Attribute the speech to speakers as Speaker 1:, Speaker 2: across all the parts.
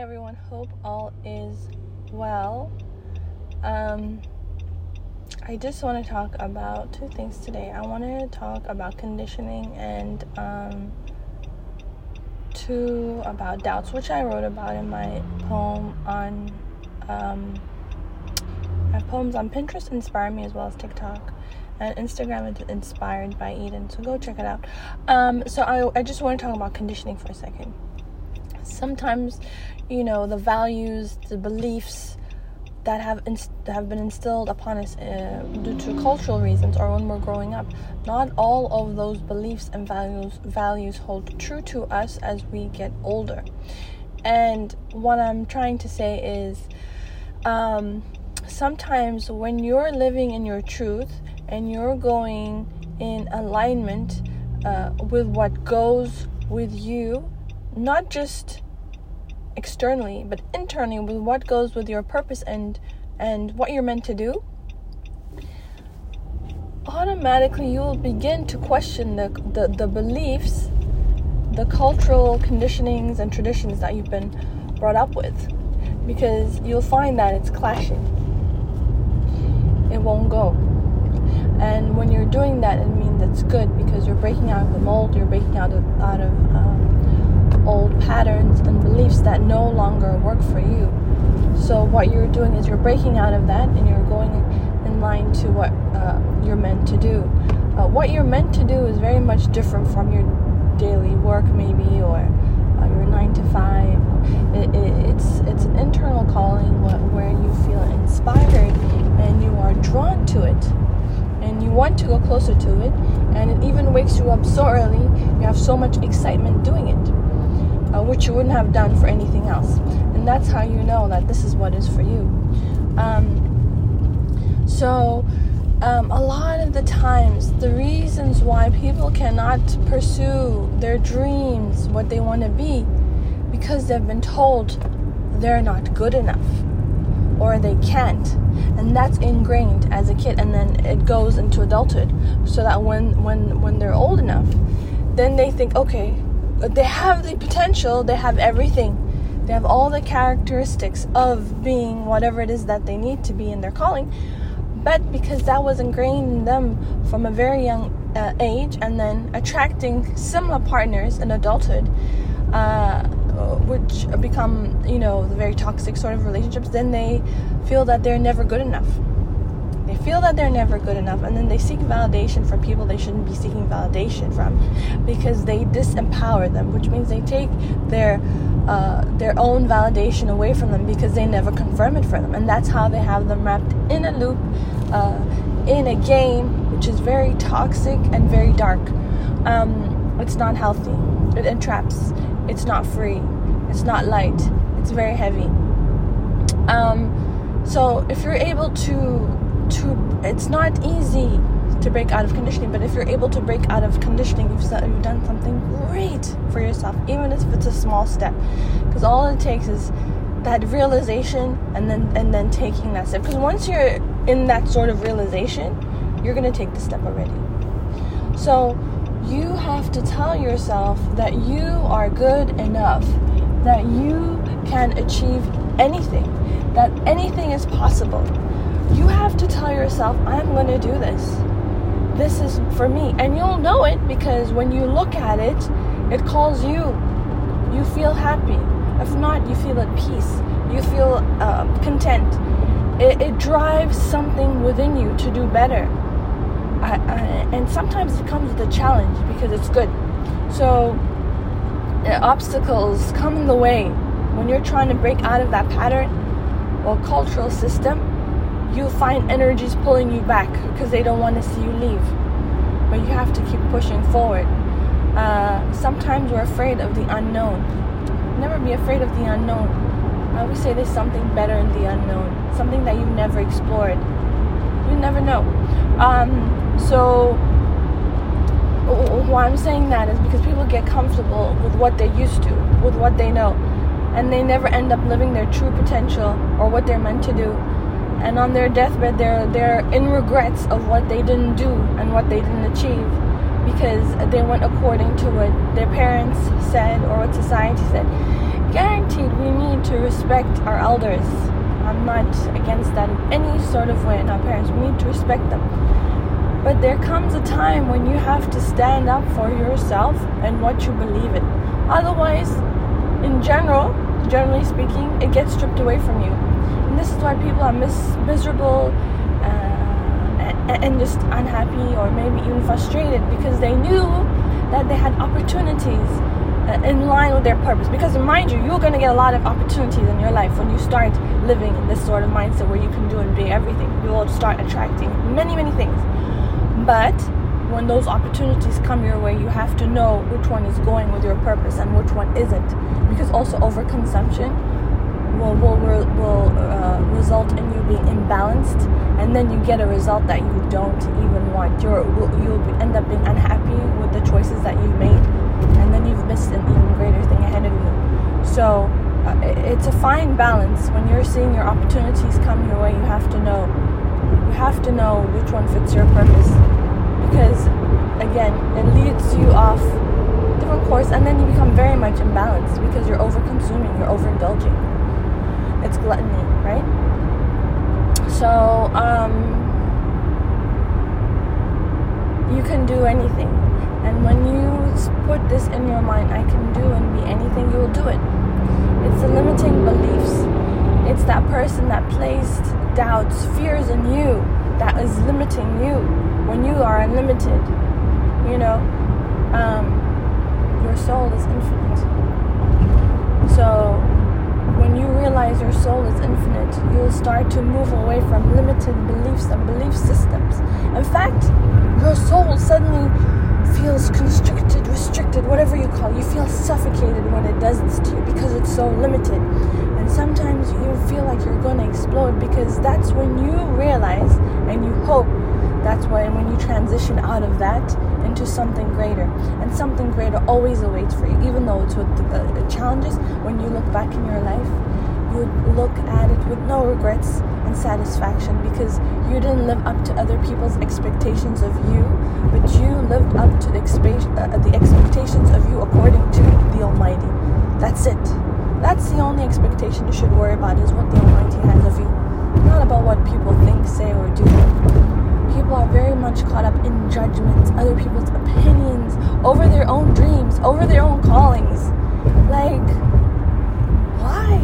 Speaker 1: everyone. Hope all is well. Um, I just want to talk about two things today. I wanted to talk about conditioning and um, two about doubts, which I wrote about in my poem on. Um, have poems on Pinterest, Inspire Me, as well as TikTok. And Instagram is inspired by Eden, so go check it out. Um, so I, I just want to talk about conditioning for a second sometimes, you know, the values, the beliefs that have inst- have been instilled upon us uh, due to cultural reasons or when we're growing up, not all of those beliefs and values values hold true to us as we get older. And what I'm trying to say is, um, sometimes when you're living in your truth and you're going in alignment uh, with what goes with you not just externally but internally with what goes with your purpose and and what you're meant to do automatically you will begin to question the, the, the beliefs the cultural conditionings and traditions that you've been brought up with because you'll find that it's clashing. It won't go. And when you're doing that it means it's good because you're breaking out of the mold you're breaking out of out of um, old patterns and beliefs that no longer work for you. So, what you're doing is you're breaking out of that and you're going in line to what uh, you're meant to do. Uh, what you're meant to do is very much different from your daily work, maybe, or uh, your nine to five. It, it, it's it's an internal calling where you feel inspired and you are drawn to it, and you want to go closer to it, and it even wakes you up so early. You have so much excitement doing it uh, which you wouldn't have done for anything else. And that's how you know that this is what is for you. Um, so, um, a lot of the times, the reasons why people cannot pursue their dreams, what they want to be, because they've been told they're not good enough or they can't and that's ingrained as a kid and then it goes into adulthood so that when when when they're old enough then they think okay they have the potential, they have everything. They have all the characteristics of being whatever it is that they need to be in their calling. But because that was ingrained in them from a very young uh, age, and then attracting similar partners in adulthood, uh, which become, you know, the very toxic sort of relationships, then they feel that they're never good enough feel that they're never good enough, and then they seek validation from people they shouldn't be seeking validation from, because they disempower them, which means they take their uh, their own validation away from them because they never confirm it for them, and that's how they have them wrapped in a loop, uh, in a game which is very toxic and very dark. Um, it's not healthy. It entraps. It's not free. It's not light. It's very heavy. Um, so if you're able to to it's not easy to break out of conditioning but if you're able to break out of conditioning you've, you've done something great for yourself even if it's a small step. Because all it takes is that realization and then and then taking that step. Because once you're in that sort of realization you're going to take the step already. So you have to tell yourself that you are good enough that you can achieve anything that anything is possible you have to tell yourself, I'm going to do this. This is for me. And you'll know it because when you look at it, it calls you. You feel happy. If not, you feel at peace. You feel uh, content. It, it, drives something within you to do better. I, I, and sometimes it comes with a challenge because it's good. So, uh, obstacles come in the way when you're trying to break out of that pattern or cultural system you'll find energies pulling you back because they don't want to see you leave. But you have to keep pushing forward. Uh, sometimes we're afraid of the unknown. Never be afraid of the unknown. I always say there's something better in the unknown, something that you've never explored. You never know. Um, so, why I'm saying that is because people get comfortable with what they're used to, with what they know, and they never end up living their true potential or what they're meant to do and on their deathbed they're they're in regrets of what they didn't do and what they didn't achieve because they went according to what their parents said or what society said guaranteed we need to respect our elders. I'm not against that in any sort of way. And our parents, we need to respect them. But there comes a time when you have to stand up for yourself and what you believe in. Otherwise, in general, generally speaking, it gets stripped away from you. And this is why people are mis- miserable uh, and just unhappy or maybe even frustrated because they knew that they had opportunities uh, in line with their purpose. Because mind you, you're going to get a lot of opportunities in your life when you start living in this sort of mindset where you can do and be everything. You will start attracting many, many things. But when those opportunities come your way, you have to know which one is going with your purpose and which one isn't. Because also overconsumption will will will uh, result in you being imbalanced, and then you get a result that you don't even want. You're you'll end up being unhappy with the choices that you've made, and then you've missed an even greater thing ahead of you. So uh, it's a fine balance. When you're seeing your opportunities come your way, you have to know. You have to know which one fits your purpose, because again, it leads you off different course, and then you become very much imbalanced because you're over consuming, you're overindulging. It's gluttony, right? So, um, you can do anything. And when you put this in your mind, I can do and be anything, you will do it. It's the limiting beliefs. It's that person that placed doubts, fears in you that is limiting you when you are unlimited. You know, um, your soul is infinite. So, when you realize your soul is infinite, you'll start to move away from limited beliefs and belief systems. In fact, your soul suddenly feels constricted, restricted, whatever you call it. You feel suffocated when it does this to you because it's so limited. And sometimes you feel like you're going to explode because that's when you realize and you hope that's why when you transition out of that into something greater, and something greater always awaits for you, even though it's with the, the challenges. When you look back in your life, you look at it with no regrets and satisfaction because you didn't live up to other people's expectations of you, but you lived up to the, expe- uh, the expectations of you according to the Almighty. That's it. That's the only expectation you should worry about is what the Almighty has of you, not about what people think, say, or do much caught up in judgments, other people's opinions, over their own dreams, over their own callings. Like, why?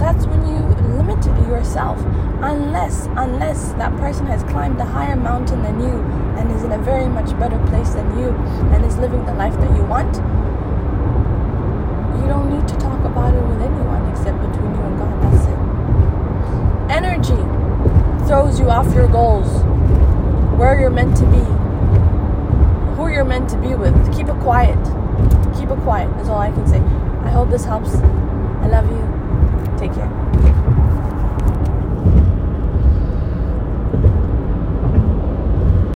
Speaker 1: That's when you limit yourself. Unless, unless that person has climbed a higher mountain than you and is in a very much better place than you and is living the life that you want, you don't need to talk about it with anyone except between you and God. That's it. Energy throws you off your goals you're meant to be, who you're meant to be with. Keep it quiet. Keep it quiet is all I can say. I hope this helps. I love you. Take care.